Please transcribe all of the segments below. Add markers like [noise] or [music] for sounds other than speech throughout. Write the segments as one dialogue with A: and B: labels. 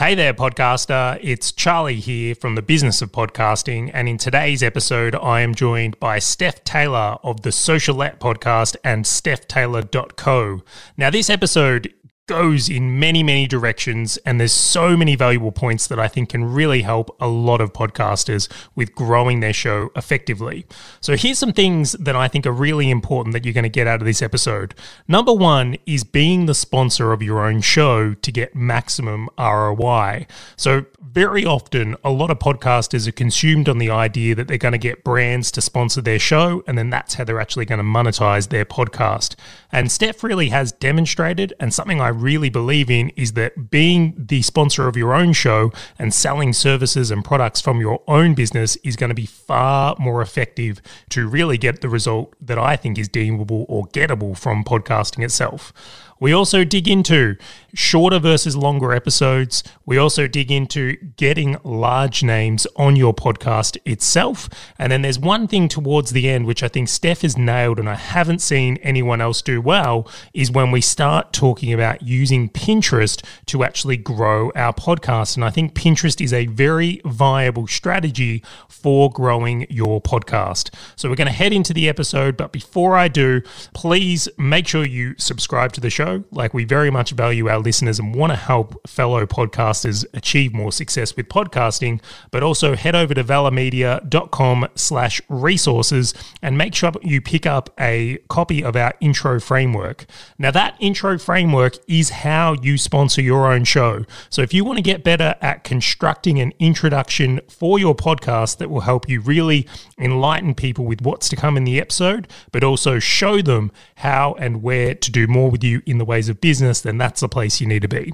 A: Hey there, podcaster. It's Charlie here from the business of podcasting. And in today's episode, I am joined by Steph Taylor of the Socialette podcast and StephTaylor.co. Now, this episode goes in many, many directions, and there's so many valuable points that I think can really help a lot of podcasters with growing their show effectively. So, here's some things that I think are really important that you're going to get out of this episode. Number one is being the sponsor of your own show to get maximum ROI. So, very often, a lot of podcasters are consumed on the idea that they're going to get brands to sponsor their show, and then that's how they're actually going to monetize their podcast. And Steph really has demonstrated, and something I really believe in is that being the sponsor of your own show and selling services and products from your own business is going to be far more effective to really get the result that I think is deemable or gettable from podcasting itself. We also dig into shorter versus longer episodes. We also dig into getting large names on your podcast itself. And then there's one thing towards the end, which I think Steph has nailed and I haven't seen anyone else do well, is when we start talking about using Pinterest to actually grow our podcast. And I think Pinterest is a very viable strategy for growing your podcast. So we're going to head into the episode. But before I do, please make sure you subscribe to the show. Like we very much value our listeners and want to help fellow podcasters achieve more success with podcasting, but also head over to valormedia.com slash resources and make sure you pick up a copy of our intro framework. Now that intro framework is how you sponsor your own show. So if you want to get better at constructing an introduction for your podcast that will help you really enlighten people with what's to come in the episode, but also show them how and where to do more with you in the ways of business, then that's the place you need to be.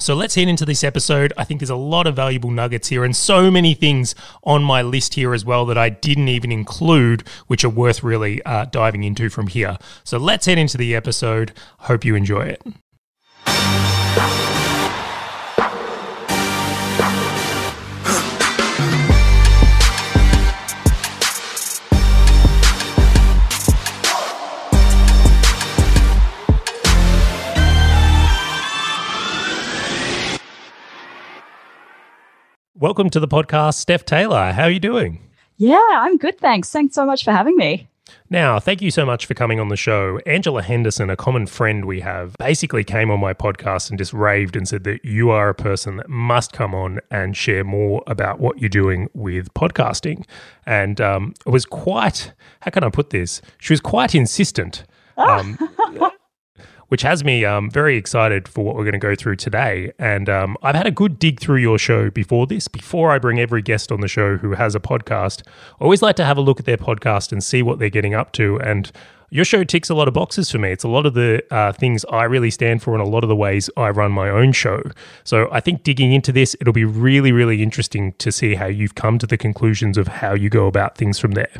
A: So let's head into this episode. I think there's a lot of valuable nuggets here and so many things on my list here as well that I didn't even include, which are worth really uh, diving into from here. So let's head into the episode. Hope you enjoy it. Welcome to the podcast, Steph Taylor. How are you doing?
B: Yeah, I'm good, thanks. Thanks so much for having me.
A: Now, thank you so much for coming on the show. Angela Henderson, a common friend we have, basically came on my podcast and just raved and said that you are a person that must come on and share more about what you're doing with podcasting. And um, it was quite, how can I put this? She was quite insistent. Um, [laughs] which has me um, very excited for what we're going to go through today. And um, I've had a good dig through your show before this. Before I bring every guest on the show who has a podcast, I always like to have a look at their podcast and see what they're getting up to. And your show ticks a lot of boxes for me. It's a lot of the uh, things I really stand for and a lot of the ways I run my own show. So I think digging into this, it'll be really, really interesting to see how you've come to the conclusions of how you go about things from there.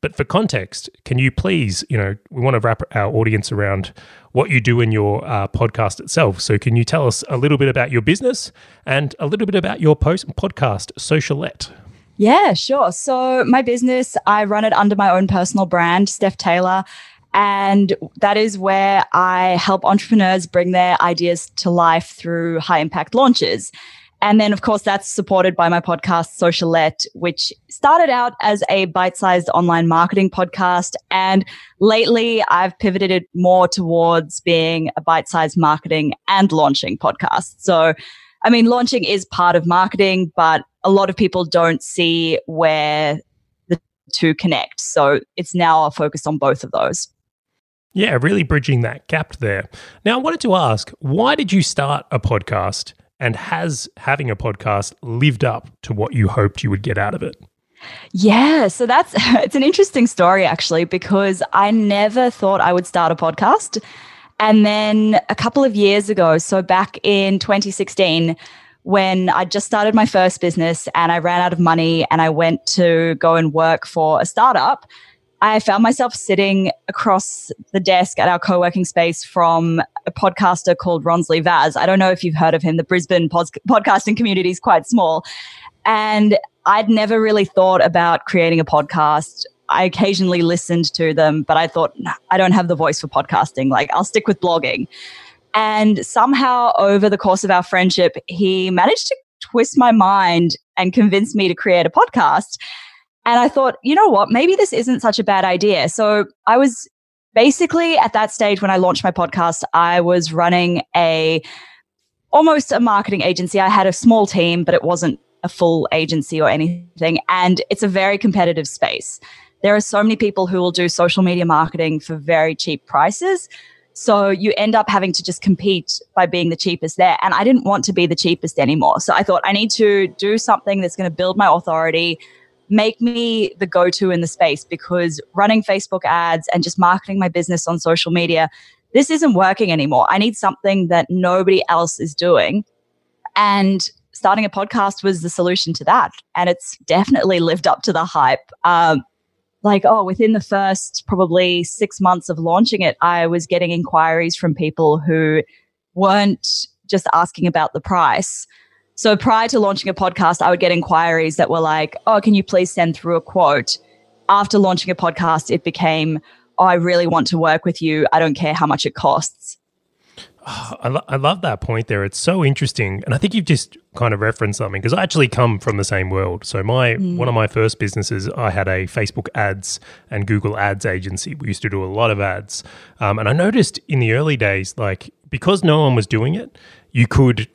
A: But for context, can you please, you know, we want to wrap our audience around what you do in your uh, podcast itself. So can you tell us a little bit about your business and a little bit about your post podcast, Socialette?
B: Yeah, sure. So my business, I run it under my own personal brand, Steph Taylor. And that is where I help entrepreneurs bring their ideas to life through high impact launches. And then, of course, that's supported by my podcast, Socialette, which started out as a bite sized online marketing podcast. And lately, I've pivoted it more towards being a bite sized marketing and launching podcast. So, I mean, launching is part of marketing, but a lot of people don't see where the two connect. So, it's now a focus on both of those.
A: Yeah, really bridging that gap there. Now, I wanted to ask why did you start a podcast and has having a podcast lived up to what you hoped you would get out of it?
B: Yeah, so that's [laughs] it's an interesting story actually because I never thought I would start a podcast. And then a couple of years ago, so back in 2016, when I just started my first business and I ran out of money and I went to go and work for a startup, I found myself sitting across the desk at our co working space from a podcaster called Ronsley Vaz. I don't know if you've heard of him. The Brisbane pod- podcasting community is quite small. And I'd never really thought about creating a podcast. I occasionally listened to them, but I thought, I don't have the voice for podcasting. Like, I'll stick with blogging. And somehow, over the course of our friendship, he managed to twist my mind and convince me to create a podcast. And I thought, you know what? Maybe this isn't such a bad idea. So I was basically at that stage when I launched my podcast, I was running a almost a marketing agency. I had a small team, but it wasn't a full agency or anything. And it's a very competitive space. There are so many people who will do social media marketing for very cheap prices. So you end up having to just compete by being the cheapest there. And I didn't want to be the cheapest anymore. So I thought I need to do something that's going to build my authority, make me the go to in the space because running Facebook ads and just marketing my business on social media, this isn't working anymore. I need something that nobody else is doing. And starting a podcast was the solution to that. And it's definitely lived up to the hype. Um, like, oh, within the first probably six months of launching it, I was getting inquiries from people who weren't just asking about the price. So prior to launching a podcast, I would get inquiries that were like, oh, can you please send through a quote? After launching a podcast, it became, oh, I really want to work with you. I don't care how much it costs.
A: Oh, I, lo- I love that point there. It's so interesting. And I think you've just kind of referenced something because I actually come from the same world. So my mm. one of my first businesses, I had a Facebook ads and Google ads agency. We used to do a lot of ads. Um, and I noticed in the early days, like because no one was doing it, you could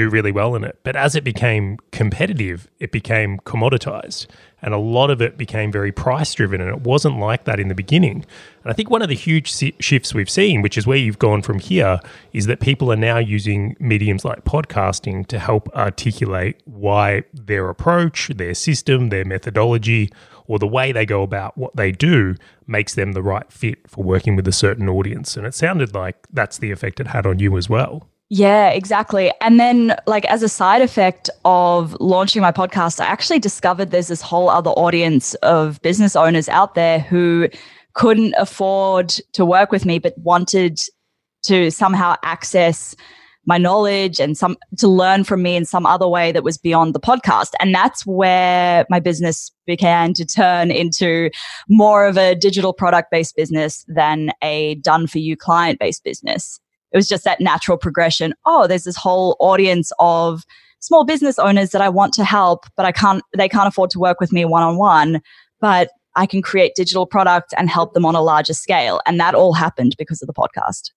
A: do really well in it. But as it became competitive, it became commoditized. And a lot of it became very price driven. And it wasn't like that in the beginning. And I think one of the huge shifts we've seen, which is where you've gone from here, is that people are now using mediums like podcasting to help articulate why their approach, their system, their methodology, or the way they go about what they do makes them the right fit for working with a certain audience. And it sounded like that's the effect it had on you as well.
B: Yeah, exactly. And then, like, as a side effect of launching my podcast, I actually discovered there's this whole other audience of business owners out there who couldn't afford to work with me, but wanted to somehow access my knowledge and some to learn from me in some other way that was beyond the podcast. And that's where my business began to turn into more of a digital product based business than a done for you client based business it was just that natural progression. Oh, there's this whole audience of small business owners that I want to help, but I can't, they can't afford to work with me one on one, but I can create digital product and help them on a larger scale. And that all happened because of the podcast.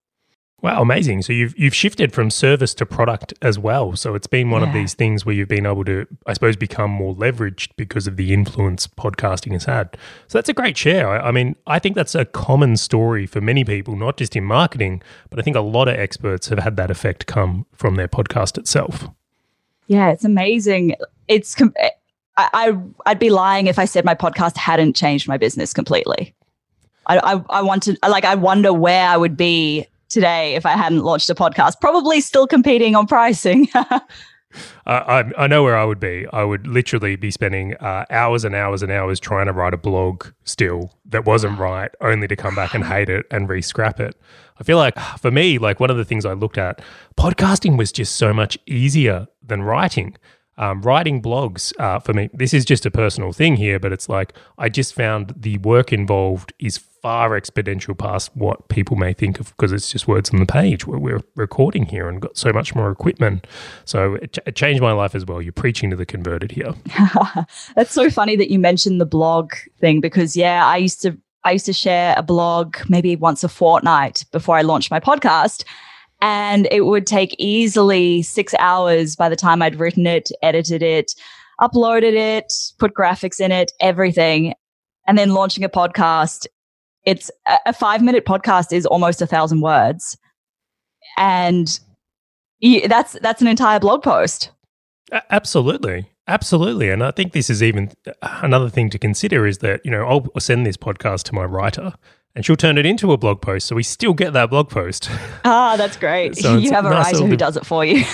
A: Wow, amazing! So you've you've shifted from service to product as well. So it's been one yeah. of these things where you've been able to, I suppose, become more leveraged because of the influence podcasting has had. So that's a great share. I, I mean, I think that's a common story for many people, not just in marketing, but I think a lot of experts have had that effect come from their podcast itself.
B: Yeah, it's amazing. It's eh, I, I I'd be lying if I said my podcast hadn't changed my business completely. I, I, I want to like I wonder where I would be today if I hadn't launched a podcast. Probably still competing on pricing. [laughs] uh,
A: I, I, know where I would be. I would literally be spending uh, hours and hours and hours trying to write a blog still that wasn't right, only to come back and hate it and re scrap it. I feel like for me, like one of the things I looked at, podcasting was just so much easier than writing. Um, writing blogs uh, for me, this is just a personal thing here, but it's like I just found the work involved is far exponential past what people may think of because it's just words on the page. We're, we're recording here and got so much more equipment. So it, it, changed my life as well. You're preaching to the converted here. [laughs]
B: That's so funny that you mentioned the blog thing because yeah, I used to I used to share a blog maybe once a fortnight before I launched my podcast. And it would take easily six hours by the time I'd written it, edited it, uploaded it, put graphics in it, everything. And then launching a podcast, it's a five minute podcast is almost a thousand words. And that's that's an entire blog post.
A: Absolutely. Absolutely. And I think this is even another thing to consider is that, you know, I'll send this podcast to my writer and she'll turn it into a blog post. So we still get that blog post. [laughs]
B: Ah, that's great. so [laughs] you have a nice writer who does it for you. [laughs]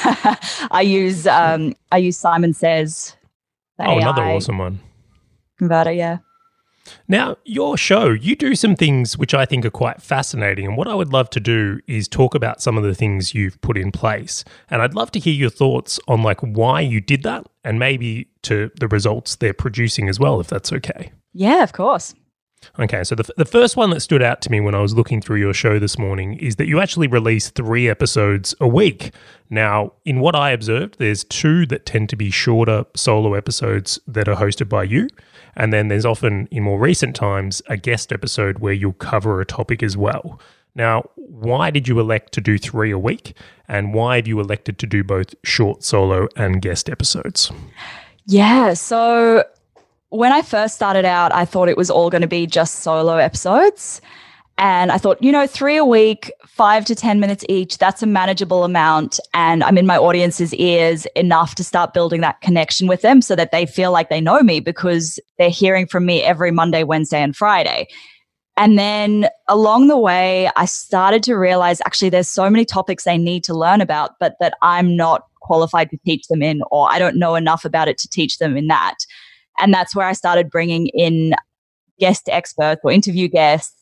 B: I use um, I use Simon Says.
A: Oh, AI another awesome one.
B: Converter, yeah.
A: Now, your show, you do some things which I think are quite fascinating. And what I would love to do is talk about some of the things you've put in place. And I'd love to hear your thoughts on like why you did that and maybe to the results they're producing as well, if that's okay.
B: Yeah, of course.
A: Okay, so the, the first one that stood out to me when I was looking through your show this morning is that you actually release three episodes a week. Now, in what I observed, there's two that tend to be shorter solo episodes that are hosted by you. And then there's often, in more recent times, a guest episode where you'll cover a topic as well. Now, why did you elect to do three a week? And why have you elected to do both short solo and guest episodes?
B: Yeah, so when I first started out, I thought it was all going to be just solo episodes. And I thought, you know, three a week, five to 10 minutes each, that's a manageable amount. And I'm in my audience's ears enough to start building that connection with them so that they feel like they know me because they're hearing from me every Monday, Wednesday, and Friday. And then along the way, I started to realize actually there's so many topics they need to learn about, but that I'm not qualified to teach them in, or I don't know enough about it to teach them in that. And that's where I started bringing in guest experts or interview guests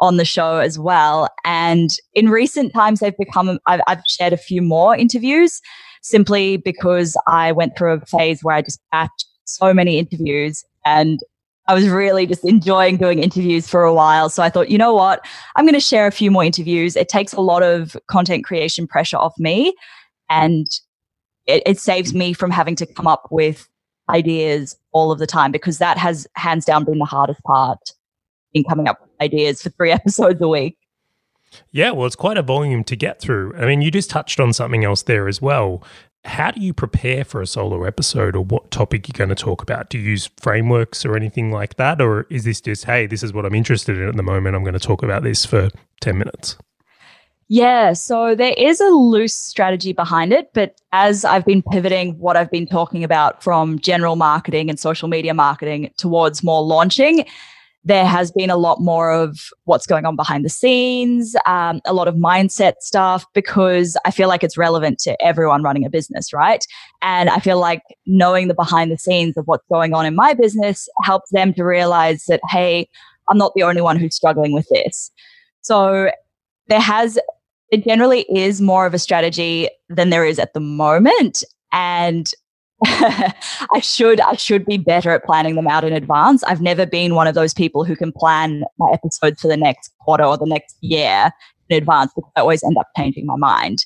B: on the show as well. And in recent times, they've become, I've, I've, shared a few more interviews simply because I went through a phase where I just batched so many interviews and I was really just enjoying doing interviews for a while. So I thought, you know what? I'm going to share a few more interviews. It takes a lot of content creation pressure off me and it, it saves me from having to come up with ideas all of the time because that has hands down been the hardest part in coming up with ideas for three [laughs] episodes a week.
A: Yeah, well, it's quite a volume to get through. I mean, you just touched on something else there as well. How do you prepare for a solo episode or what topic you're going to talk about? Do you use frameworks or anything like that? Or is this just, hey, this is what I'm interested in at the moment? I'm going to talk about this for 10 minutes?
B: Yeah, so there is a loose strategy behind it, but as I've been pivoting what I've been talking about from general marketing and social media marketing towards more launching, there has been a lot more of what's going on behind the scenes, um, a lot of mindset stuff, because I feel like it's relevant to everyone running a business, right? And I feel like knowing the behind the scenes of what's going on in my business helps them to realize that, hey, I'm not the only one who's struggling with this. So there has it generally is more of a strategy than there is at the moment. And I should I should be better at planning them out in advance. I've never been one of those people who can plan my episodes for the next quarter or the next year in advance because I always end up changing my mind.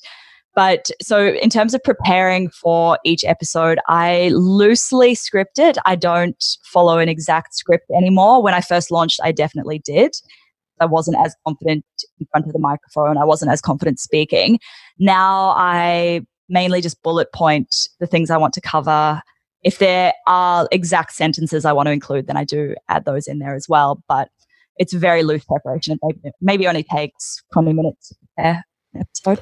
B: But so in terms of preparing for each episode, I loosely script it. I don't follow an exact script anymore. When I first launched, I definitely did. I wasn't as confident in front of the microphone. I wasn't as confident speaking. Now I mainly just bullet point the things I want to cover. If there are exact sentences I want to include, then I do add those in there as well. But it's very loose preparation. It maybe, maybe only takes 20 minutes an episode.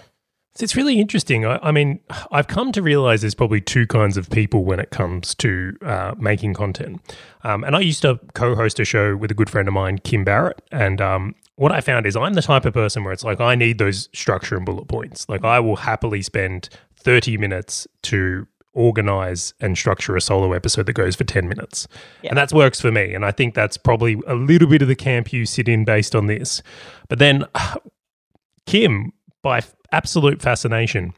A: It's really interesting. I, I, mean, I've come to realize there's probably two kinds of people when it comes to uh, making content. Um, and I used to co host a show with a good friend of mine, Kim Barrett. And um, what I found is I'm the type of person where it's like, I need those structure and bullet points. Like, I will happily spend 30 minutes to organize and structure a solo episode that goes for 10 minutes. And that works for me. And I think that's probably a little bit of the camp you sit in based on this. But then [sighs] Kim, by absolute fascination,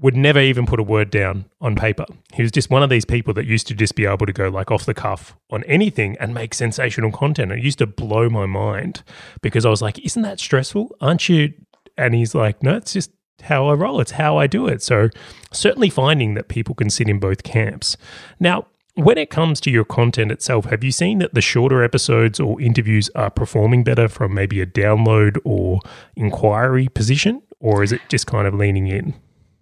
A: would never even put a word down on paper. He was just one of these people that used to just be able to go like off the cuff on anything and make sensational content. It used to blow my mind because I was like, isn't that stressful? Aren't you? And he's like, no, it's just how I roll. It's how I do it. So certainly finding that people can sit in both camps. Now, when it comes to your content itself, have you seen that the shorter episodes or interviews are performing better from maybe a download or inquiry position? Or is it just kind of leaning in?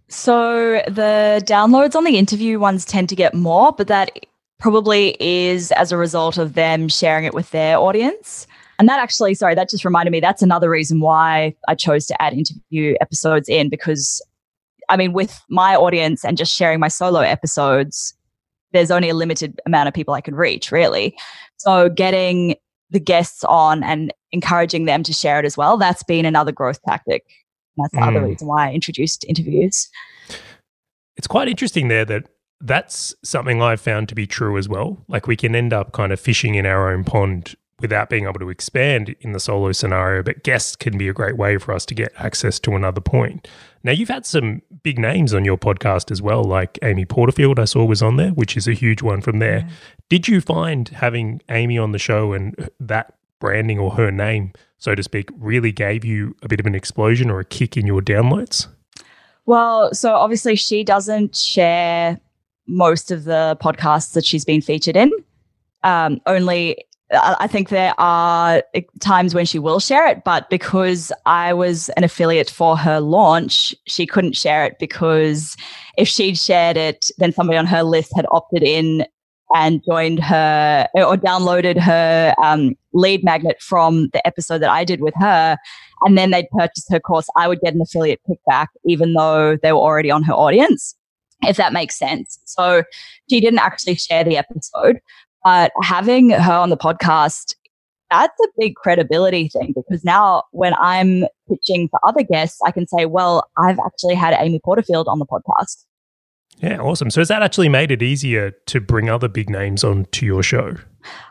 B: So the downloads on the interview ones tend to get more, but that probably is as a result of them sharing it with their audience. And that actually, sorry, that just reminded me that's another reason why I chose to add interview episodes in because I mean, with my audience and just sharing my solo episodes, there's only a limited amount of people I can reach, really. So getting the guests on and encouraging them to share it as well, that's been another growth tactic. That's the mm. other reason why I introduced interviews.
A: It's quite interesting there that that's something I've found to be true as well. Like we can end up kind of fishing in our own pond without being able to expand in the solo scenario, but guests can be a great way for us to get access to another point. Now, you've had some big names on your podcast as well, like Amy Porterfield, I saw was on there, which is a huge one from there. Yeah. Did you find having Amy on the show and that branding or her name, so to speak, really gave you a bit of an explosion or a kick in your downloads?
B: Well, so obviously she doesn't share most of the podcasts that she's been featured in. Um, only I think there are times when she will share it, but because I was an affiliate for her launch, she couldn't share it because if she'd shared it, then somebody on her list had opted in and joined her or downloaded her um, lead magnet from the episode that I did with her, and then they'd purchase her course, I would get an affiliate kickback, even though they were already on her audience, if that makes sense. So she didn't actually share the episode, but having her on the podcast, that's a big credibility thing because now when I'm pitching for other guests, I can say, well, I've actually had Amy Porterfield on the podcast.
A: Yeah, awesome. So has that actually made it easier to bring other big names onto your show?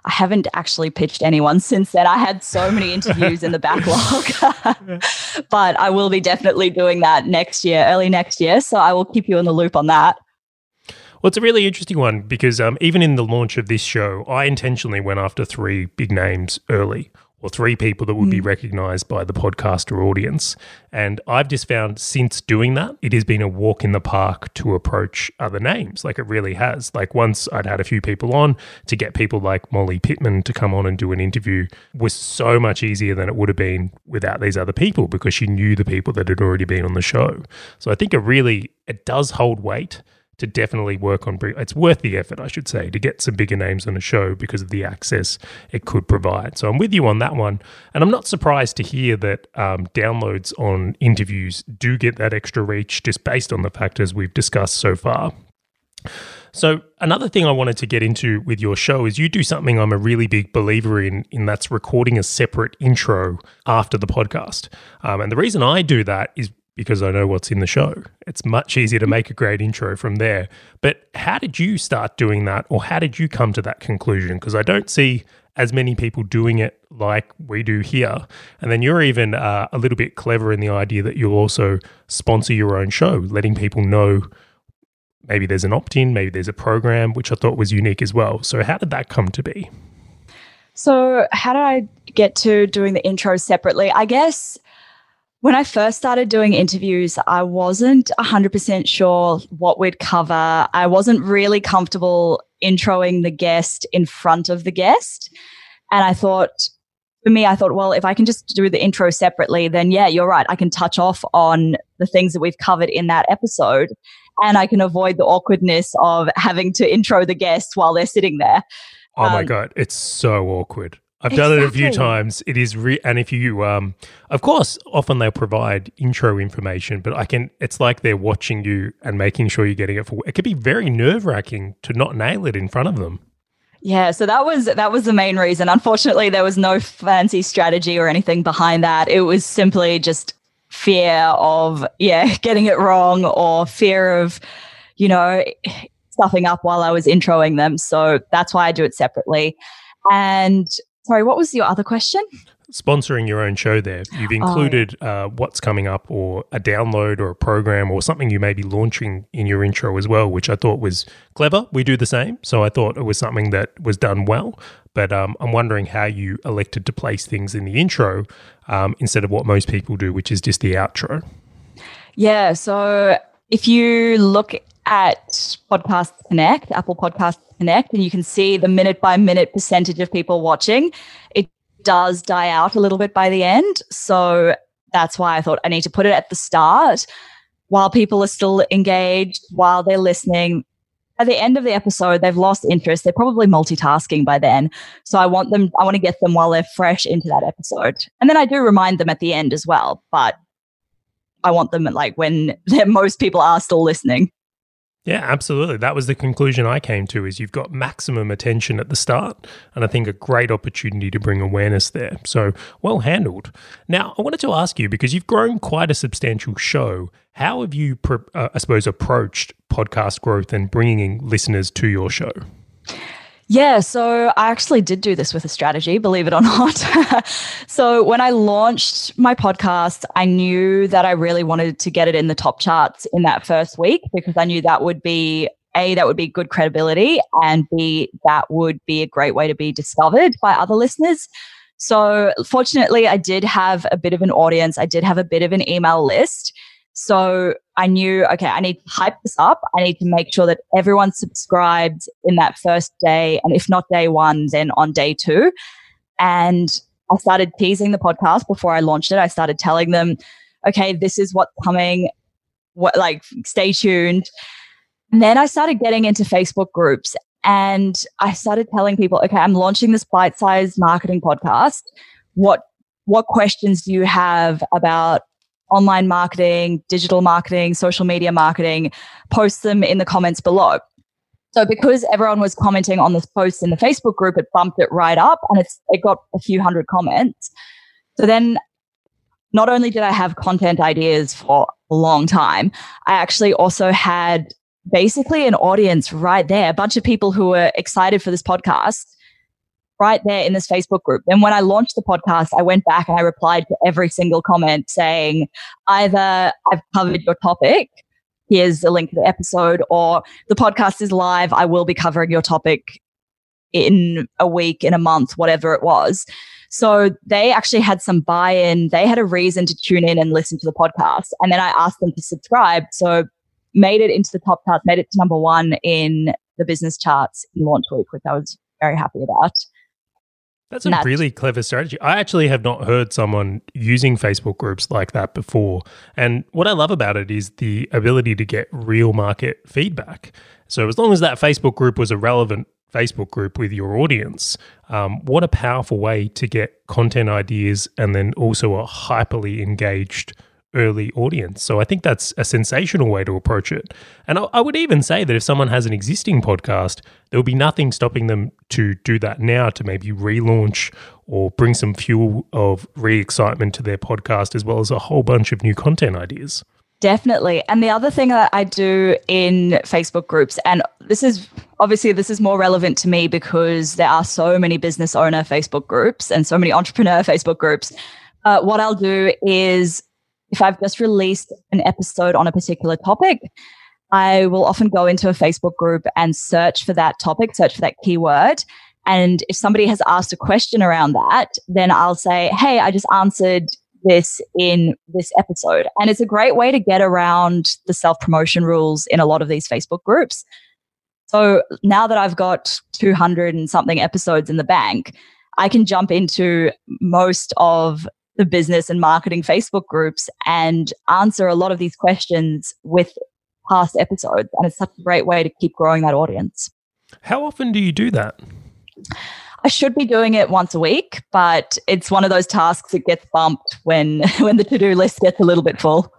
B: I haven't actually pitched anyone since then. I had so many interviews in the [laughs] backlog. [laughs] but I will be definitely doing that next year, early next year. So I will keep you in the loop on that.
A: Well, it's a really interesting one because um, even in the launch of this show, I intentionally went after three big names early or three people that would mm. be recognized by the podcaster audience. And I've just found since doing that, it has been a walk in the park to approach other names. Like it really has. Like once I'd had a few people on to get people like Molly Pittman to come on and do an interview was so much easier than it would have been without these other people because she knew the people that had already been on the show. So I think it really it does hold weight to definitely work on. It's worth the effort, I should say, to get some bigger names on a show because of the access it could provide. So I'm with you on that one, and I'm not surprised to hear that um, downloads on interviews do get that extra reach just based on the factors we've discussed so far. So another thing I wanted to get into with your show is you do something I'm a really big believer in, in that's recording a separate intro after the podcast. Um, and the reason I do that is because I know what's in the show. It's much easier to make a great intro from there. But how did you start doing that, or how did you come to that conclusion? Because I don't see as many people doing it like we do here. And then you're even uh, a little bit clever in the idea that you'll also sponsor your own show, letting people know maybe there's an opt in, maybe there's a program, which I thought was unique as well. So, how did that come to be?
B: So, how did I get to doing the intro separately? I guess when I first started doing interviews, I wasn't 100% sure what we'd cover. I wasn't really comfortable introing the guest in front of the guest. And I thought, for me, I thought, well, if I can just do the intro separately, then yeah, you're right. I can touch off on the things that we've covered in that episode and I can avoid the awkwardness of having to intro the guest while they're sitting there.
A: Oh um, my God, it's so awkward. I've exactly. done it a few times. It is re- and if you um of course often they'll provide intro information, but I can it's like they're watching you and making sure you're getting it for it could be very nerve-wracking to not nail it in front of them.
B: Yeah, so that was that was the main reason. Unfortunately, there was no fancy strategy or anything behind that. It was simply just fear of yeah, [laughs] getting it wrong or fear of you know stuffing up while I was introing them. So that's why I do it separately. And Sorry, what was your other question?
A: Sponsoring your own show there. You've oh, included oh, yeah. uh, what's coming up or a download or a program or something you may be launching in your intro as well, which I thought was clever. We do the same. So I thought it was something that was done well. But um, I'm wondering how you elected to place things in the intro um, instead of what most people do, which is just the outro.
B: Yeah. So if you look at Podcast Connect, Apple Podcast Connect, and you can see the minute by minute percentage of people watching. It does die out a little bit by the end. So that's why I thought I need to put it at the start while people are still engaged, while they're listening. At the end of the episode, they've lost interest. They're probably multitasking by then. So I want them, I want to get them while they're fresh into that episode. And then I do remind them at the end as well. But I want them like when [laughs] most people are still listening.
A: Yeah, absolutely. That was the conclusion I came to is you've got maximum attention at the start and I think a great opportunity to bring awareness there. So, well handled. Now, I wanted to ask you because you've grown quite a substantial show, how have you uh, I suppose approached podcast growth and bringing listeners to your show?
B: Yeah, so I actually did do this with a strategy, believe it or [laughs] not. so when I launched my podcast, I knew that I really wanted to get it in the top charts in that first week because I knew that would be a that would be good credibility and b that would be a great way to be discovered by other listeners. So, fortunately, I did have a bit of an audience. I did have a bit of an email list. So, I knew, okay, I need to hype this up. I need to make sure that everyone subscribed in that first day. And if not day one, then on day two. And I started teasing the podcast before I launched it. I started telling them, okay, this is what's coming. What, like, stay tuned. And then I started getting into Facebook groups and I started telling people, okay, I'm launching this bite-sized marketing podcast. What what questions do you have about online marketing, digital marketing, social media marketing? Post them in the comments below. So because everyone was commenting on this post in the Facebook group, it bumped it right up and it's it got a few hundred comments. So then not only did I have content ideas for a long time, I actually also had basically an audience right there, a bunch of people who were excited for this podcast right there in this Facebook group. And when I launched the podcast, I went back and I replied to every single comment saying either I've covered your topic, here's a link to the episode, or the podcast is live, I will be covering your topic in a week, in a month, whatever it was. So they actually had some buy in. They had a reason to tune in and listen to the podcast. And then I asked them to subscribe. So made it into the top charts, made it to number one in the business charts in launch week, which I was very happy about.
A: That's a That's- really clever strategy. I actually have not heard someone using Facebook groups like that before. And what I love about it is the ability to get real market feedback. So, as long as that Facebook group was a relevant Facebook group with your audience, um, what a powerful way to get content ideas and then also a hyperly engaged early audience. So I think that's a sensational way to approach it. And I, I, would even say that if someone has an existing podcast, there will be nothing stopping them to do that now to maybe relaunch or bring some fuel of re excitement to their podcast, as well as a whole bunch of new content ideas.
B: Definitely. And the other thing that I do in Facebook groups, and this is obviously this is more relevant to me because there are so many business owner Facebook groups and so many entrepreneur [laughs] Facebook groups. Uh, what I'll do is if I've just released an episode on a particular topic, I will often go into a Facebook group and search for that topic, search for that keyword. And if somebody has asked a question around that, then I'll say, Hey, I just answered this in this episode. And it's a great way to get around the self promotion rules in a lot of these Facebook groups. So now that I've got 200 and something episodes in the bank, I can jump into most of the business and marketing Facebook groups and answer a lot of these questions with past episodes. And it's such a great way to keep growing that audience.
A: How often do you do that?
B: I should be doing it once a week, but it's one of those tasks that gets bumped when [laughs] when the to-do list gets a little bit full.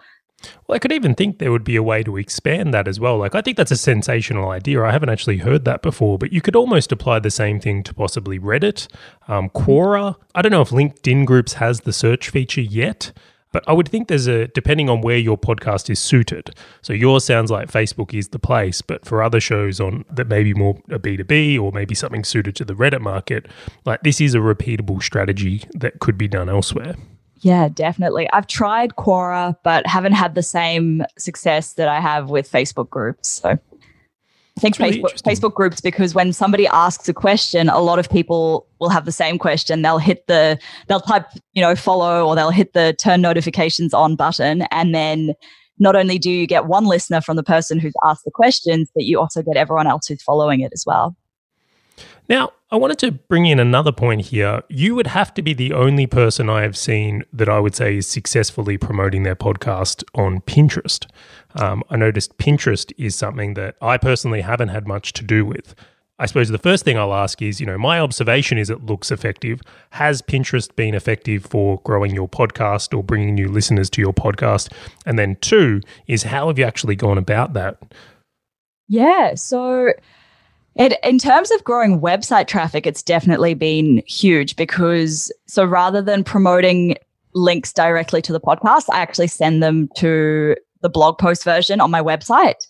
A: Well, I could even think there would be a way to expand that as well. Like, I think that's a sensational idea. I haven't actually heard that before, but you could almost apply the same thing to possibly Reddit, um, Quora. I don't know if LinkedIn Groups has the search feature yet, but I would think there's a, depending on where your podcast is suited. So yours sounds like Facebook is the place, but for other shows on that maybe more a B2B or maybe something suited to the Reddit market, like this is a repeatable strategy that could be done elsewhere.
B: Yeah, definitely. I've tried Quora, but haven't had the same success that I have with Facebook groups. So I think really Facebook, Facebook groups because when somebody asks a question, a lot of people will have the same question. They'll hit the they'll type, you know, follow or they'll hit the turn notifications on button and then not only do you get one listener from the person who's asked the questions, but you also get everyone else who's following it as well.
A: Now, I wanted to bring in another point here. You would have to be the only person I have seen that I would say is successfully promoting their podcast on Pinterest. Um, I noticed Pinterest is something that I personally haven't had much to do with. I suppose the first thing I'll ask is, you know, my observation is it looks effective. Has Pinterest been effective for growing your podcast or bringing new listeners to your podcast? And then two is how have you actually gone about that?
B: Yeah, so it, in terms of growing website traffic, it's definitely been huge because so rather than promoting links directly to the podcast, I actually send them to the blog post version on my website.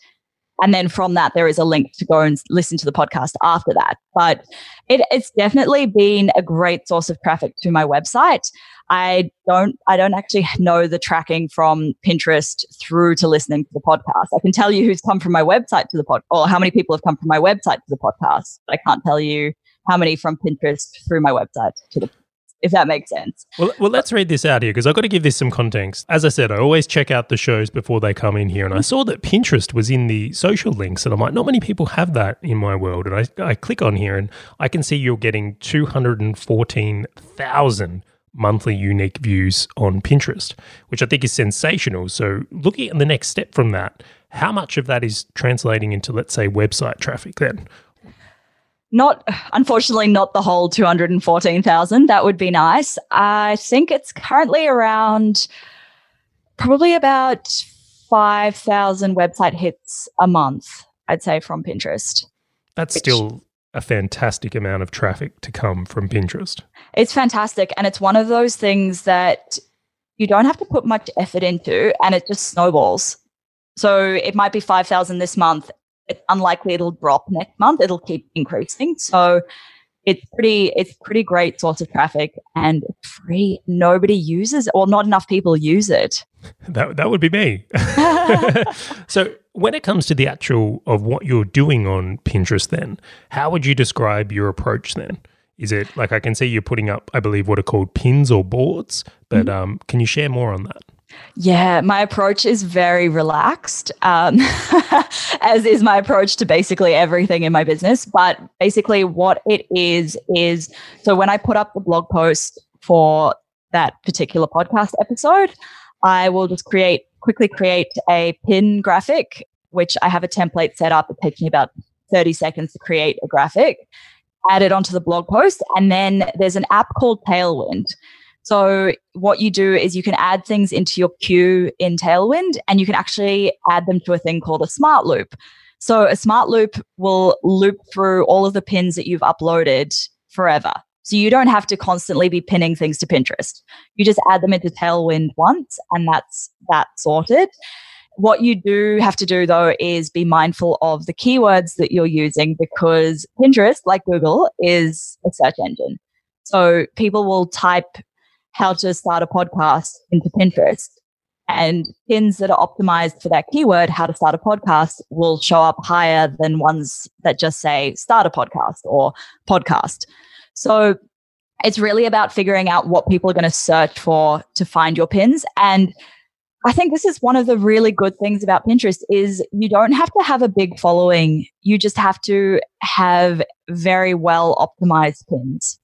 B: And then from that, there is a link to go and listen to the podcast after that. But it, it's definitely been a great source of traffic to my website. I don't, I don't actually know the tracking from Pinterest through to listening to the podcast. I can tell you who's come from my website to the pod, or how many people have come from my website to the podcast. But I can't tell you how many from Pinterest through my website to the if that makes sense.
A: Well, well, let's read this out here because I've got to give this some context. As I said, I always check out the shows before they come in here, and I saw that Pinterest was in the social links, and I'm like, not many people have that in my world. And I, I click on here, and I can see you're getting 214,000 monthly unique views on Pinterest, which I think is sensational. So, looking at the next step from that, how much of that is translating into, let's say, website traffic then?
B: Not, unfortunately, not the whole 214,000. That would be nice. I think it's currently around probably about 5,000 website hits a month, I'd say, from Pinterest.
A: That's which, still a fantastic amount of traffic to come from Pinterest.
B: It's fantastic. And it's one of those things that you don't have to put much effort into and it just snowballs. So it might be 5,000 this month. It's unlikely it'll drop next month. It'll keep increasing. So it's pretty it's pretty great source of traffic and free. Nobody uses it, or not enough people use it. [laughs]
A: That that would be me. [laughs] so when it comes to the actual of what you're doing on Pinterest then, how would you describe your approach then? Is it like I can see you're putting up, I believe, what are called pins or boards, but mm-hmm. um, can you share more on that?
B: Yeah, my approach is very relaxed, um, [laughs] as is my approach to basically everything in my business. But basically, what it is is so when I put up the blog post for that particular podcast episode, I will just create quickly create a pin graphic, which I have a template set up. It takes me about 30 seconds to create a graphic add it onto the blog post. And then there's an app called Tailwind. So what you do is you can add things into your queue in Tailwind and you can actually add them to a thing called a smart loop. So a smart loop will loop through all of the pins that you've uploaded forever. So you don't have to constantly be pinning things to Pinterest. You just add them into Tailwind once and that's that sorted. What you do have to do though is be mindful of the keywords that you're using because Pinterest, like Google, is a search engine. So people will type how to start a podcast into Pinterest and pins that are optimized for that keyword, how to start a podcast, will show up higher than ones that just say start a podcast or podcast. So it's really about figuring out what people are going to search for to find your pins. And I think this is one of the really good things about Pinterest is you don't have to have a big following. You just have to have very well optimized pins.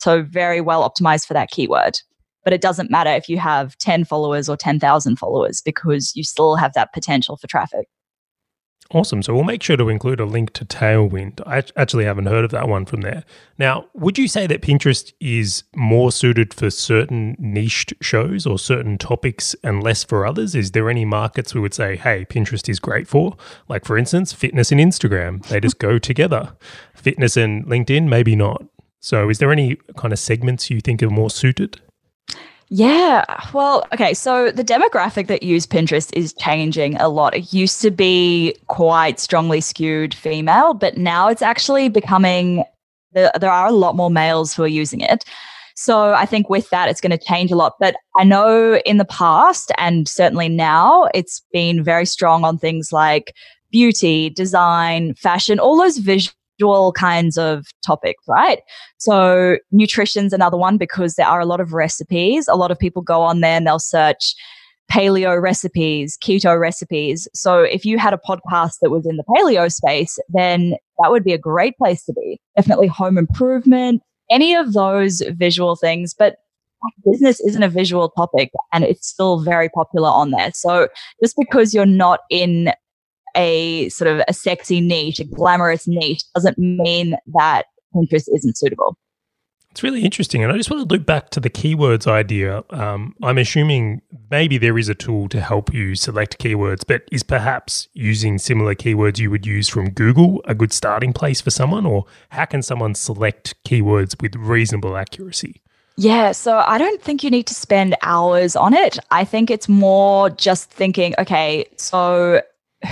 B: So very well optimized for that keyword. But it doesn't matter if you have 10 followers or 10,000 followers because you still have that potential for traffic.
A: Awesome. So we'll make sure to include a link to Tailwind. I actually haven't heard of that one from there. Now, would you say that Pinterest is more suited for certain niched shows or certain topics and less for others? Is there any markets we would say, hey, Pinterest is great for? Like, for instance, fitness and Instagram, they just go together. Fitness and LinkedIn, maybe not. So, is there any kind of segments you think are more suited?
B: Yeah. Well, okay. So the demographic that use Pinterest is changing a lot. It used to be quite strongly skewed female, but now it's actually becoming, there, are a lot more males who are using it. So I think with that, it's going to change a lot. But I know in the past and certainly now, it's been very strong on things like beauty, design, fashion, all those visual kinds of topics, right? So nutrition's another one because there are a lot of recipes. A lot of people go on there and they'll search paleo recipes, keto recipes. So if you had a podcast that was in the paleo space, then that would be a great place to be. Definitely home improvement, any of those visual things, but business isn't a visual topic and it's still very popular on there. So just because you're not in a sort of a sexy niche, a glamorous niche, doesn't mean that Pinterest isn't suitable.
A: It's really interesting. And I just want to loop back to the keywords idea. Um, I'm assuming maybe there is a tool to help you select keywords, but is perhaps using similar keywords you would use from Google a good starting place for someone? Or how can someone select keywords with reasonable accuracy?
B: Yeah, so I don't think you need to spend hours on it. I think it's more just thinking, okay, so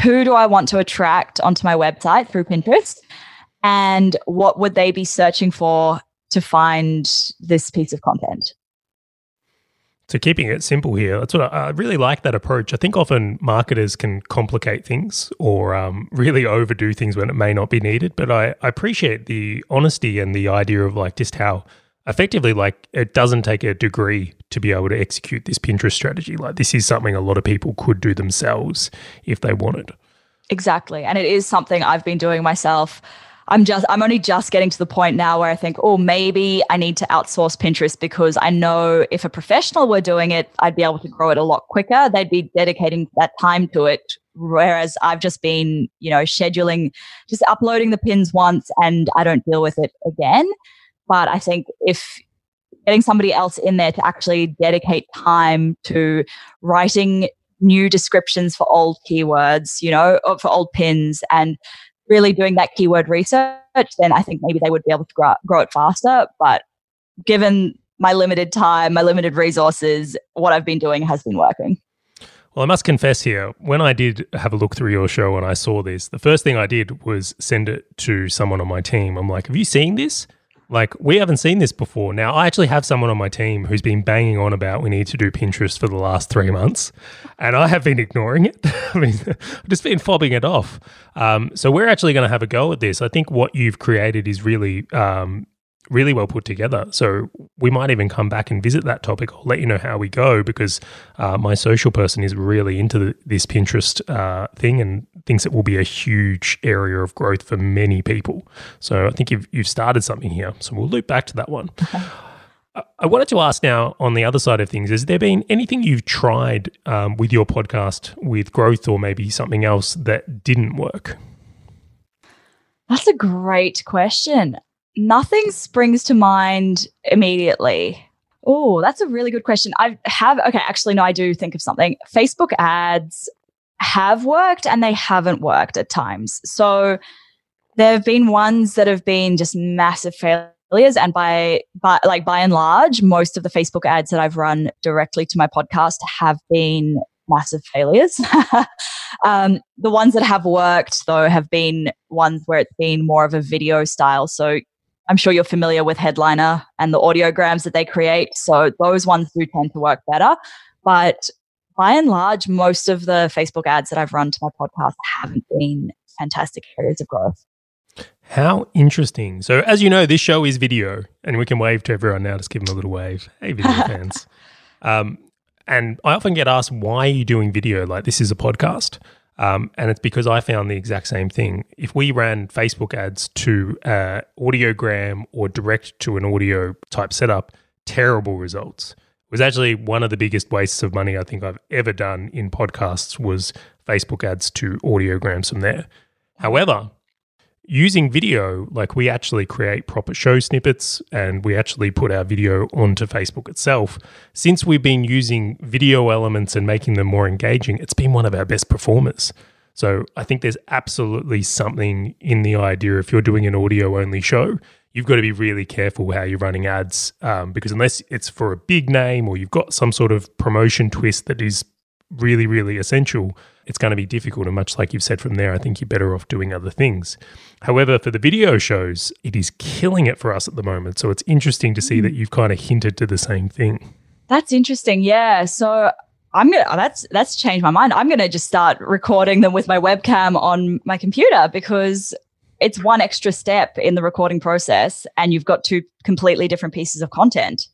B: who do I want to attract onto my website through Pinterest? And what would they be searching for to find this piece of content?
A: So keeping it simple here, that's what I, I really like that approach. I think often marketers can complicate things or um, really overdo things when it may not be needed. But I, I appreciate the honesty and the idea of like just how effectively like it doesn't take a degree to be able to execute this Pinterest strategy. Like this is something a lot of people could do themselves if they wanted.
B: Exactly. And it is something I've been doing myself. I'm just I'm only just getting to the point now where I think, oh, maybe I need to outsource Pinterest because I know if a professional were doing it, I'd be able to grow it a lot quicker. They'd be dedicating that time to it. Whereas I've just been, you know, scheduling, just uploading the pins once and I don't deal with it again. But I think if getting somebody else in there to actually dedicate time to writing new descriptions for old keywords, you know, for old pins and really doing that keyword research, then I think maybe they would be able to grow, grow it faster. But given my limited time, my limited resources, what I've been doing has been working.
A: Well, I must confess here, when I did have a look through your show and I saw this, the first thing I did was send it to someone on my team. I'm like, have you seen this? Like, we haven't seen this before. Now, I actually have someone on my team who's been banging on about we need to do Pinterest for the last three months, and I have been ignoring it. [laughs] I mean, I've just been fobbing it off. Um, so, we're actually going to have a go at this. I think what you've created is really um, really well put together. So we might even come back and visit that topic. I'll let you know how we go because uh, my social person is really into the, this Pinterest uh, thing and thinks it will be a huge area of growth for many people. So I think you've, you've started something here. So we'll loop back to that one. Okay. I wanted to ask now on the other side of things, has there been anything you've tried um, with your podcast with growth or maybe something else that didn't work?
B: That's a great question nothing springs to mind immediately. Oh, that's a really good question. I have, okay, actually, no, I do think of something. Facebook ads have worked and they haven't worked at times. So there have been ones that have been just massive failures. And by, by, like, by and large, most of the Facebook ads that I've run directly to my podcast have been massive failures. [laughs] um, the ones that have worked, though, have been ones where it's been more of a video style. So I'm sure you're familiar with Headliner and the audiograms that they create. So those ones do tend to work better. But by and large, most of the Facebook ads that I've run to my podcast haven't been fantastic areas of growth.
A: How interesting. So, as you know, this show is video, and we can wave to everyone now. Just give them a little wave. Hey, video [laughs] fans. Um, and I often get asked, why are you doing video? Like, this is a podcast. Um, and it's because I found the exact same thing. If we ran Facebook ads to uh, audiogram or direct to an audio type setup, terrible results. Was actually one of the biggest wastes of money I think I've ever done in podcasts was Facebook ads to audiograms from there. However, using video, like we actually create proper show snippets and we actually put our video onto Facebook itself. Since we've been using video elements and making them more engaging, it's been one of our best performers. So I think there's absolutely something in the idea if you're doing an audio only show, you've got to be really careful how you're running ads um, because unless it's for a big name or you've got some sort of promotion twist that is really, really essential, it's going to be difficult. And much like you've said from there, I think you're better off doing other things. However, for the video shows, it is killing it for us at the moment. So it's interesting to see that you've kind of hinted to the same thing.
B: That's interesting. Yeah. So I'm gonna that's that's changed my mind. I'm gonna just start recording them with my webcam on my computer because it's one extra step in the recording process and you've got two completely different pieces of content.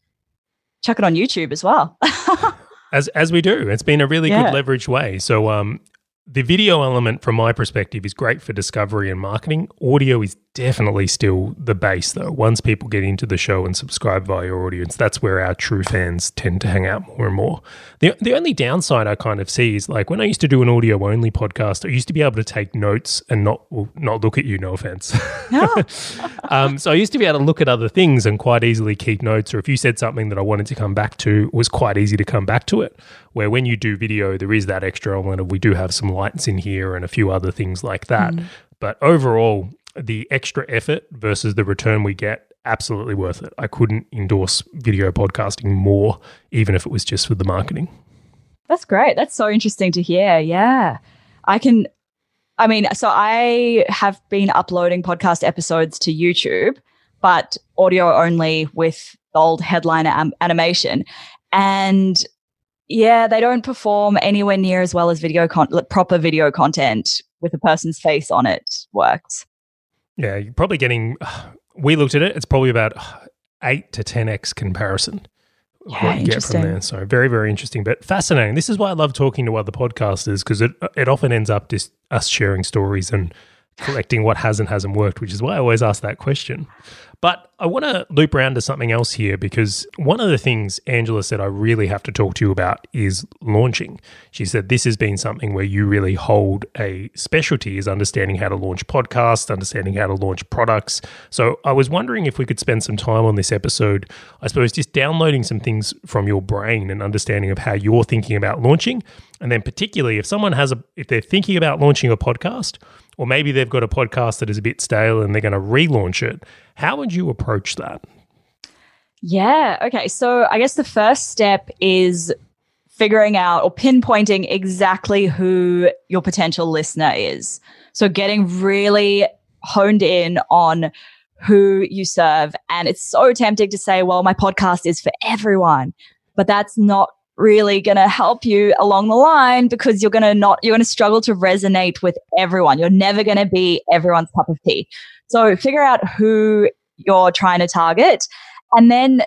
B: Chuck it on YouTube as well. [laughs]
A: as as we do. It's been a really yeah. good leverage way. So um, the video element, from my perspective, is great for discovery and marketing. Audio is definitely still the base, though. Once people get into the show and subscribe via your audience, that's where our true fans tend to hang out more and more. The, the only downside I kind of see is like when I used to do an audio only podcast, I used to be able to take notes and not well, not look at you, no offense. No. [laughs] um, so I used to be able to look at other things and quite easily keep notes. Or if you said something that I wanted to come back to, it was quite easy to come back to it. Where when you do video, there is that extra element of we do have some lights in here and a few other things like that. Mm. But overall, the extra effort versus the return we get absolutely worth it. I couldn't endorse video podcasting more, even if it was just for the marketing.
B: That's great. That's so interesting to hear. Yeah. I can, I mean, so I have been uploading podcast episodes to YouTube, but audio only with old headliner animation. And yeah, they don't perform anywhere near as well as video con- proper video content with a person's face on it works.
A: Yeah, you're probably getting. We looked at it. It's probably about eight to 10x comparison.
B: Yeah,
A: what you get from there. So very, very interesting, but fascinating. This is why I love talking to other podcasters because it it often ends up just us sharing stories and collecting what has and hasn't worked, which is why I always ask that question. But I want to loop around to something else here because one of the things Angela said I really have to talk to you about is launching. She said this has been something where you really hold a specialty is understanding how to launch podcasts, understanding how to launch products. So I was wondering if we could spend some time on this episode, I suppose just downloading some things from your brain and understanding of how you're thinking about launching. And then particularly if someone has a if they're thinking about launching a podcast, or maybe they've got a podcast that is a bit stale and they're going to relaunch it, how would you approach that?
B: Yeah. Okay. So I guess the first step is figuring out or pinpointing exactly who your potential listener is. So getting really honed in on who you serve. And it's so tempting to say, well, my podcast is for everyone, but that's not really going to help you along the line because you're going to not, you're going to struggle to resonate with everyone. You're never going to be everyone's cup of tea. So figure out who you're trying to target and then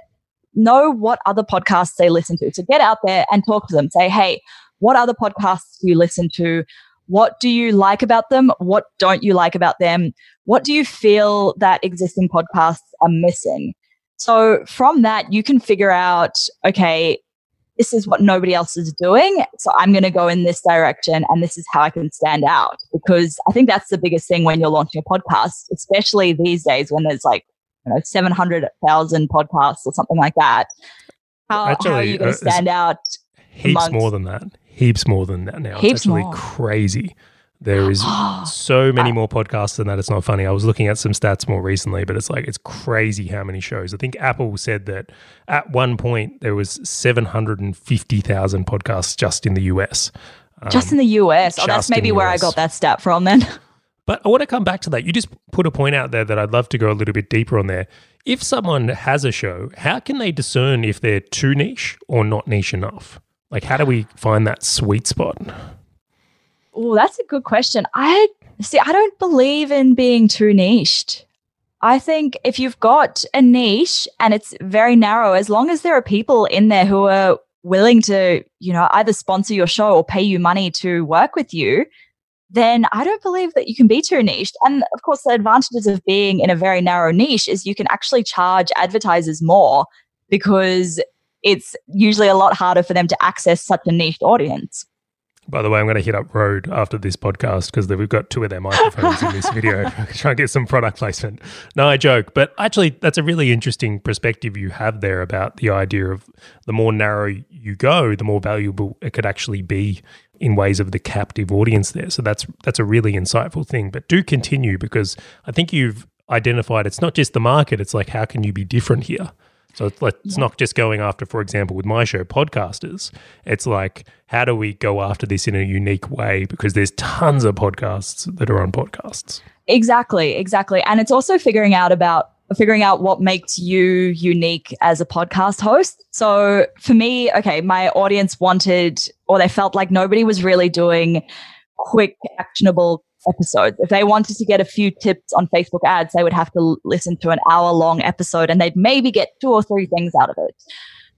B: know what other podcasts they listen to. So get out there and talk to them. Say, hey, what other podcasts do you listen to? What do you like about them? What don't you like about them? What do you feel that existing podcasts are missing? So from that, you can figure out, okay, this is what nobody else is doing. So I'm going to go in this direction and this is how I can stand out. Because I think that's the biggest thing when you're launching a podcast, especially these days when there's like, you know, 700,000 podcasts or something like that. How, how are you going
A: uh,
B: to stand out?
A: Heaps
B: Amongst-
A: more than that. Heaps more than that now.
B: Heaps
A: it's actually
B: more.
A: crazy. There is [gasps] so many uh, more podcasts than that. It's not funny. I was looking at some stats more recently, but it's like it's crazy how many shows. I think Apple said that at one point there was seven hundred and fifty thousand podcasts just in the US.
B: Just in um, the US. Oh, that's maybe where I got that stat from then. [laughs]
A: But I want to come back to that. You just put a point out there that I'd love to go a little bit deeper on there. If someone has a show, how can they discern if they're too niche or not niche enough? Like, how do we find that sweet spot?
B: Oh, that's a good question. I see, I don't believe in being too niched. I think if you've got a niche and it's very narrow, as long as there are people in there who are willing to, you know, either sponsor your show or pay you money to work with you, then I don't believe that you can be too niched. And of course, the advantages of being in a very narrow niche is you can actually charge advertisers more because it's usually a lot harder for them to access such a niche audience.
A: By the way, I'm going to hit up Rode after this podcast because we've got two of their microphones in this video. [laughs] [laughs] Try and get some product placement. No, I joke. But actually, that's a really interesting perspective you have there about the idea of the more narrow you go, the more valuable it could actually be in ways of the captive audience there. So that's that's a really insightful thing. But do continue because I think you've identified it's not just the market, it's like how can you be different here? So it's, like, it's not just going after, for example, with my show, podcasters. It's like, how do we go after this in a unique way? Because there's tons of podcasts that are on podcasts.
B: Exactly, exactly. And it's also figuring out about figuring out what makes you unique as a podcast host. So for me, okay, my audience wanted or they felt like nobody was really doing quick actionable episodes. If they wanted to get a few tips on Facebook ads, they would have to listen to an hour long episode and they'd maybe get two or three things out of it.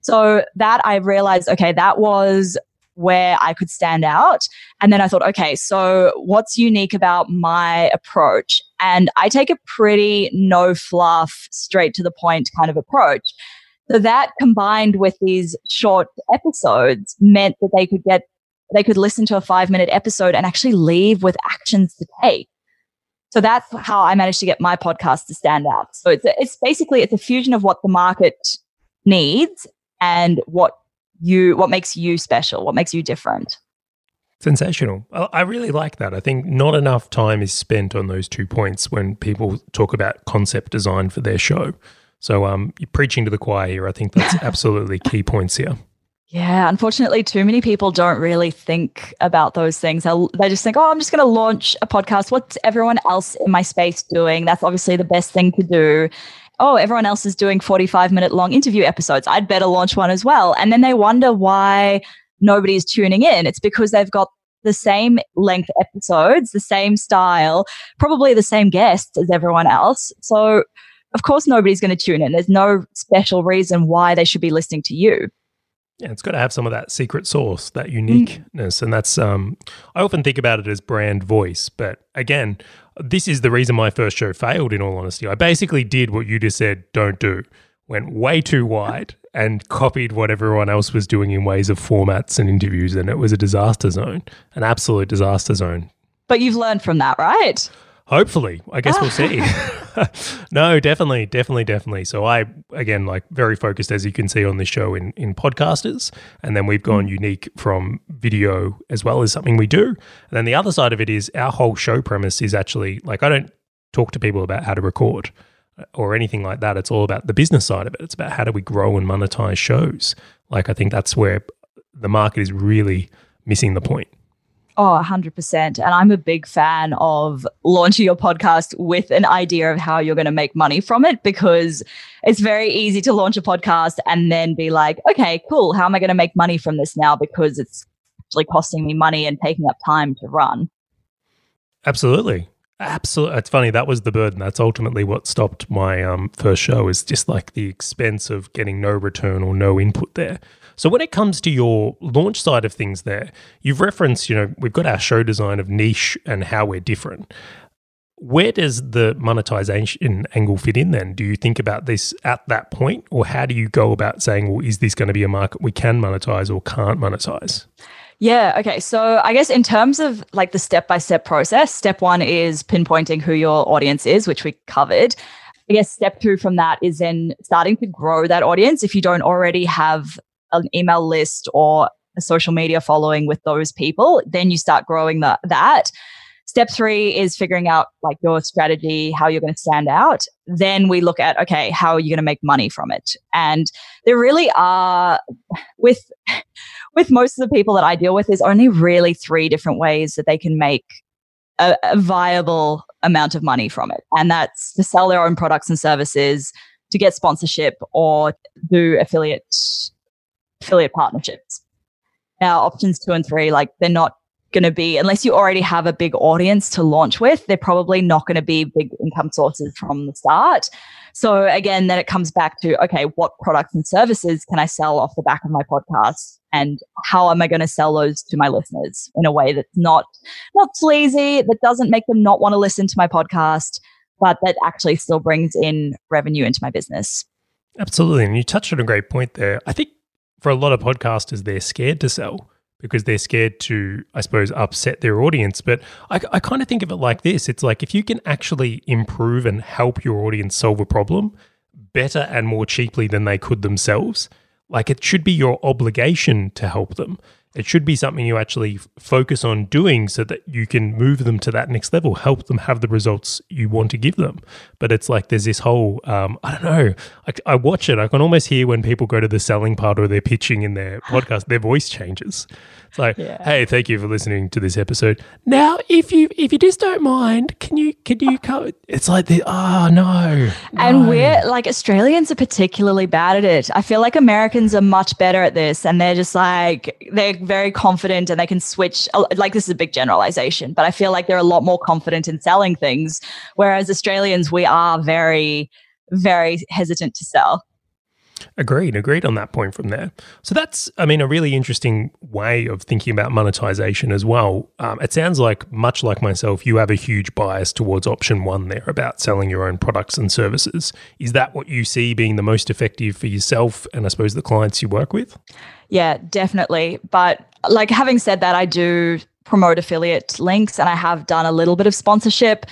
B: So that I realized, okay, that was where I could stand out. And then I thought, okay, so what's unique about my approach? And I take a pretty no fluff, straight to the point kind of approach. So that combined with these short episodes meant that they could get, they could listen to a five minute episode and actually leave with actions to take. So that's how I managed to get my podcast to stand out. So it's, it's basically, it's a fusion of what the market needs and what you, what makes you special, what makes you different.
A: Sensational. I I really like that. I think not enough time is spent on those two points when people talk about concept design for their show. So um, you're preaching to the choir here. I think that's [laughs] absolutely key points here.
B: Yeah, unfortunately, too many people don't really think about those things. They'll, just think, oh, I'm just going to launch a podcast. What's everyone else in my space doing? That's obviously the best thing to do. Oh, everyone else is doing 45 minute long interview episodes. I'd better launch one as well. And then they wonder why nobody's tuning in. It's because they've got the same length episodes, the same style, probably the same guests as everyone else. So of course nobody's going to tune in. There's no special reason why they should be listening to you.
A: Yeah, it's got to have some of that secret sauce, that uniqueness, mm. and that's. Um, I often think about it as brand voice, but again, this is the reason my first show failed. In all honesty, I basically did what you just said. Don't do. Went way too wide and copied what everyone else was doing in ways of formats and interviews, and it was a disaster zone, an absolute disaster zone.
B: But you've learned from that, right?
A: Hopefully, I guess we'll see. [laughs] [laughs] no, definitely, definitely, definitely. So I again like very focused as you can see on this show in in podcasters, and then we've gone mm. unique from video as well as something we do. And then the other side of it is our whole show premise is actually like I don't talk to people about how to record uh, or anything like that. It's all about the business side of it. It's about how do we grow and monetize shows. Like I think that's where the market is really missing the point.
B: Oh, 100%. And I'm a big fan of launching your podcast with an idea of how you're going to make money from it because it's very easy to launch a podcast and then be like, okay, cool. How am I going to make money from this now? Because it's actually costing me money and taking up time to run.
A: Absolutely. Absolutely, it's funny. That was the burden. That's ultimately what stopped my um, first show. Is just like the expense of getting no return or no input there. So when it comes to your launch side of things, there you've referenced. You know, we've got our show design of niche and how we're different. Where does the monetization angle fit in? Then, do you think about this at that point, or how do you go about saying, "Well, is this going to be a market we can monetize or can't monetize"?
B: Yeah. Okay. So I guess in terms of like the step by step process, step one is pinpointing who your audience is, which we covered. I guess step two from that is then starting to grow that audience. If you don't already have an email list or a social media following with those people, then you start growing the, that. Step three is figuring out like your strategy, how you're going to stand out. Then we look at, okay, how are you going to make money from it? And there really are with, [laughs] with most of the people that I deal with, there's only really three different ways that they can make a, a viable amount of money from it. And that's to sell their own products and services, to get sponsorship or do affiliate affiliate partnerships. Now, options two and three, like they're not going to be, unless you already have a big audience to launch with, they're probably not going to be big income sources from the start. So again, then it comes back to, okay, what products and services can I sell off the back of my podcast? And how am I going to sell those to my listeners in a way that's not, not sleazy, that doesn't make them not want to listen to my podcast, but that actually still brings in revenue into my business.
A: Absolutely. And you touched on a great point there. I think for a lot of podcasters, they're scared to sell because they're scared to, I suppose, upset their audience. But I, I kind of think of it like this it's like if you can actually improve and help your audience solve a problem better and more cheaply than they could themselves, like it should be your obligation to help them. It should be something you actually focus on doing so that you can move them to that next level, help them have the results you want to give them. But it's like there's this whole, um, I don't know, I, I watch it. I can almost hear when people go to the selling part or they're pitching in their [laughs] podcast, their voice changes. It's like, yeah. hey, thank you for listening to this episode. Now, if you if you just don't mind, can you can you come? It's like the oh no,
B: And we're like Australians are particularly bad at it. I feel like Americans are much better at this, and they're just like they're very confident and they can switch. Like this is a big generalization, but I feel like they're a lot more confident in selling things, whereas Australians we are very very hesitant to sell.
A: Agreed, agreed on that point from there. So that's, I mean, a really interesting way of thinking about monetization as well. Um, it sounds like, much like myself, you have a huge bias towards option one there about selling your own products and services. Is that what you see being the most effective for yourself and I suppose the clients you work with?
B: Yeah, definitely. But like having said that, I do promote affiliate links and I have done a little bit of sponsorship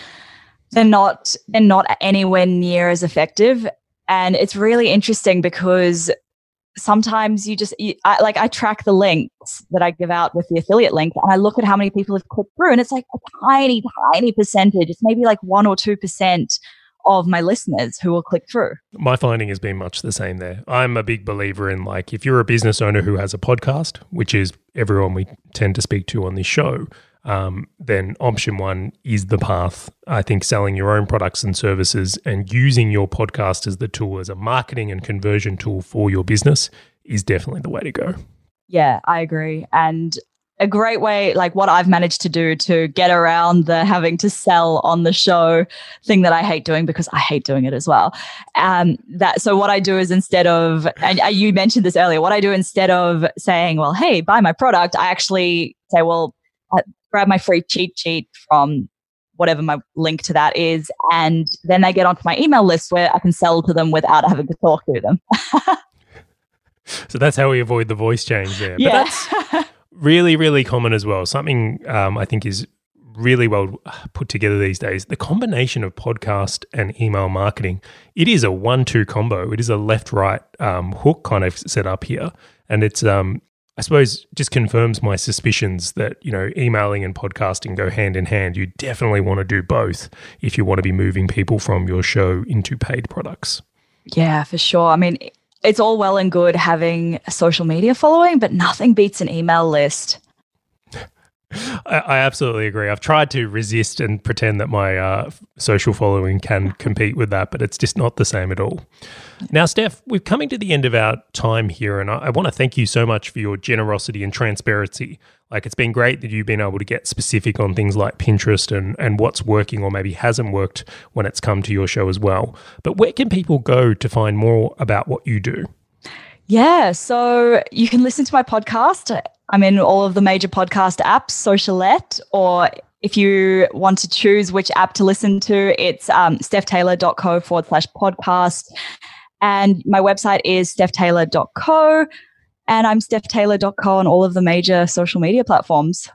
B: they're not they're not anywhere near as effective and it's really interesting because sometimes you just you, I, like I track the links that I give out with the affiliate link, and I look at how many people have clicked through, and it's like a tiny, tiny percentage. It's maybe like one or two percent of my listeners who will click through.
A: My finding has been much the same there. I'm a big believer in like if you're a business owner who has a podcast, which is everyone we tend to speak to on this show, um, then option one is the path. I think selling your own products and services and using your podcast as the tool, as a marketing and conversion tool for your business, is definitely the way to go.
B: Yeah, I agree. And a great way, like what I've managed to do to get around the having to sell on the show thing that I hate doing because I hate doing it as well. Um, that so what I do is instead of, and you mentioned this earlier, what I do instead of saying, well, hey, buy my product, I actually say, well, uh, grab my free cheat sheet from whatever my link to that is, and then they get onto my email list where I can sell to them without having to talk to them. [laughs]
A: so that's how we avoid the voice change there. Yeah. [laughs] really, really common as well. Something um, I think is really well put together these days. The combination of podcast and email marketing, it is a one-two combo. It is a left-right um, hook kind of set up here, and it's um, I suppose just confirms my suspicions that you know emailing and podcasting go hand in hand. You definitely want to do both if you want to be moving people from your show into paid products.
B: Yeah, for sure. I mean, it's all well and good having a social media following, but nothing beats an email list.
A: I, absolutely agree. I've tried to resist and pretend that my uh, social following can compete with that, but it's just not the same at all. Now, Steph, we're coming to the end of our time here, and I, I want to thank you so much for your generosity and transparency. Like, it's been great that you've been able to get specific on things like Pinterest and, and what's working or maybe hasn't worked when it's come to your show as well. But where can people go to find more about what you do?
B: Yeah, so you can listen to my podcast. I'm in all of the major podcast apps, Socialette, or if you want to choose which app to listen to, it's um, stephtaylor.co forward slash podcast. And my website is stephtaylor.co. And I'm stephtaylor.co on all of the major social media platforms.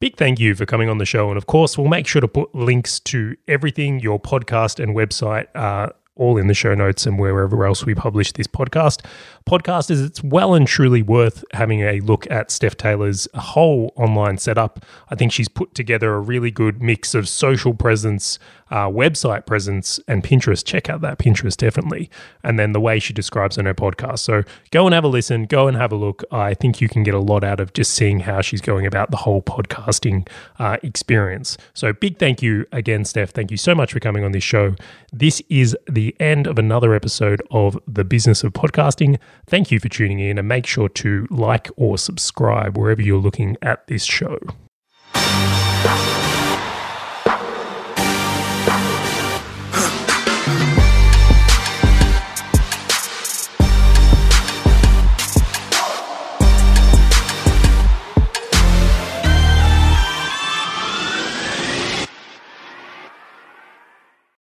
A: Big thank you for coming on the show. And of course, we'll make sure to put links to everything your podcast and website uh, all in the show notes and wherever else we publish this podcast. Podcast is it's well and truly worth having a look at Steph Taylor's whole online setup. I think she's put together a really good mix of social presence, uh, website presence, and Pinterest. Check out that Pinterest definitely. And then the way she describes in her podcast. So go and have a listen, go and have a look. I think you can get a lot out of just seeing how she's going about the whole podcasting uh, experience. So big thank you again, Steph. Thank you so much for coming on this show. This is the end of another episode of The Business of Podcasting. Thank you for tuning in and make sure to like or subscribe wherever you're looking at this show.